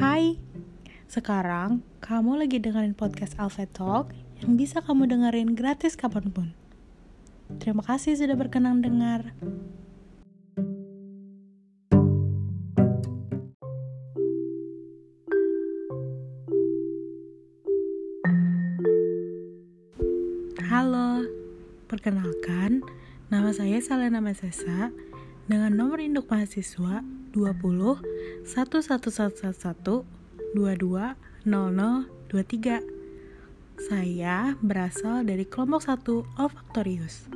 Hai, sekarang kamu lagi dengerin podcast Alpha Talk yang bisa kamu dengerin gratis kapan pun. Terima kasih sudah berkenan dengar. Halo, perkenalkan, nama saya Salena Mesesa dengan nomor induk mahasiswa 20 1111 22 0023. Saya berasal dari kelompok 1 Olfactorius.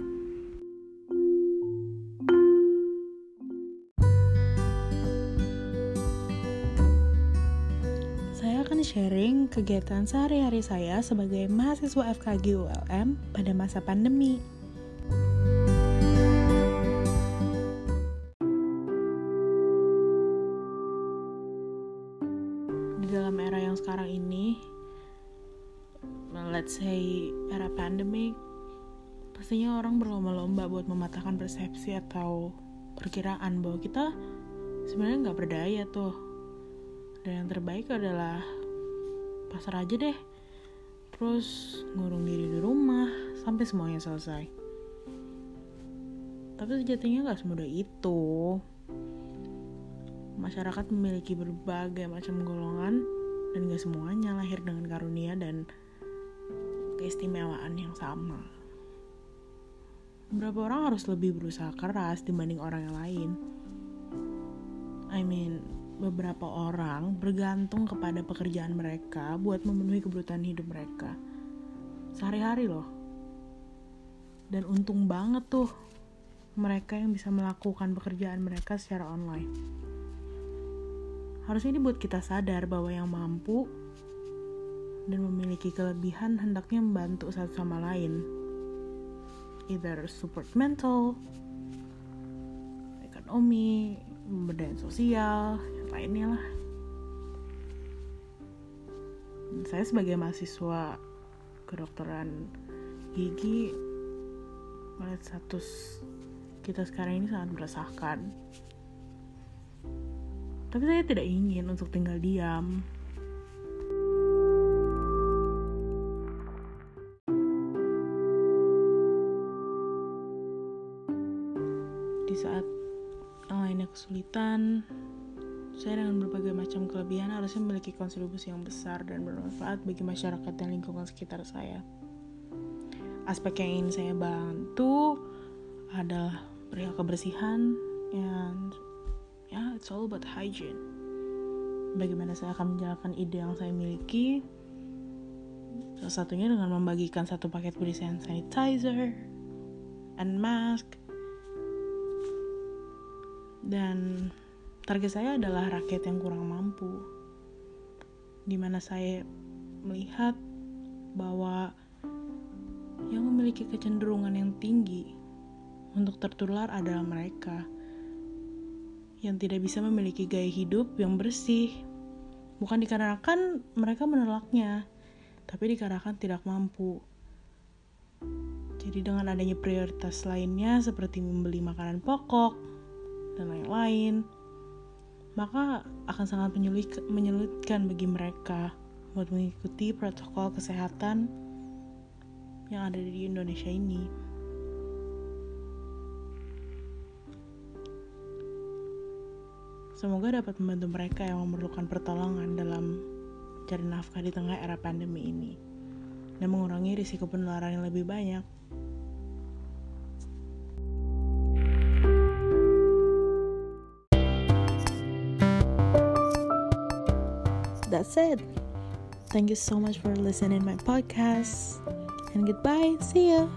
Saya akan sharing kegiatan sehari-hari saya sebagai mahasiswa FKG ULM pada masa pandemi. Let's say era pandemic, pastinya orang berlomba-lomba buat mematahkan persepsi atau perkiraan bahwa kita sebenarnya nggak berdaya tuh. Dan yang terbaik adalah pasar aja deh. Terus ngurung diri di rumah sampai semuanya selesai. Tapi sejatinya nggak semudah itu. Masyarakat memiliki berbagai macam golongan dan gak semuanya lahir dengan karunia dan keistimewaan yang sama. Beberapa orang harus lebih berusaha keras dibanding orang yang lain. I mean, beberapa orang bergantung kepada pekerjaan mereka buat memenuhi kebutuhan hidup mereka. Sehari-hari loh. Dan untung banget tuh mereka yang bisa melakukan pekerjaan mereka secara online. Harusnya ini buat kita sadar bahwa yang mampu dan memiliki kelebihan hendaknya membantu satu sama lain. Either support mental, ekonomi, pemberdayaan sosial, yang lainnya lah. Dan saya sebagai mahasiswa kedokteran gigi melihat status kita sekarang ini sangat meresahkan. Tapi saya tidak ingin untuk tinggal diam. Saat yang lainnya kesulitan, saya dengan berbagai macam kelebihan harusnya memiliki kontribusi yang besar dan bermanfaat bagi masyarakat dan lingkungan sekitar saya. Aspek yang ingin saya bantu adalah perihal kebersihan and ya yeah, it's all about hygiene. Bagaimana saya akan menjalankan ide yang saya miliki? Salah satunya dengan membagikan satu paket berisi sanitizer and mask. Dan target saya adalah rakyat yang kurang mampu. Di mana saya melihat bahwa yang memiliki kecenderungan yang tinggi untuk tertular adalah mereka yang tidak bisa memiliki gaya hidup yang bersih. Bukan dikarenakan mereka menolaknya, tapi dikarenakan tidak mampu. Jadi dengan adanya prioritas lainnya seperti membeli makanan pokok dan lain-lain, maka akan sangat menyulit, menyulitkan bagi mereka buat mengikuti protokol kesehatan yang ada di Indonesia ini. Semoga dapat membantu mereka yang memerlukan pertolongan dalam cari nafkah di tengah era pandemi ini dan mengurangi risiko penularan yang lebih banyak. That's it. Thank you so much for listening my podcast and goodbye. See ya.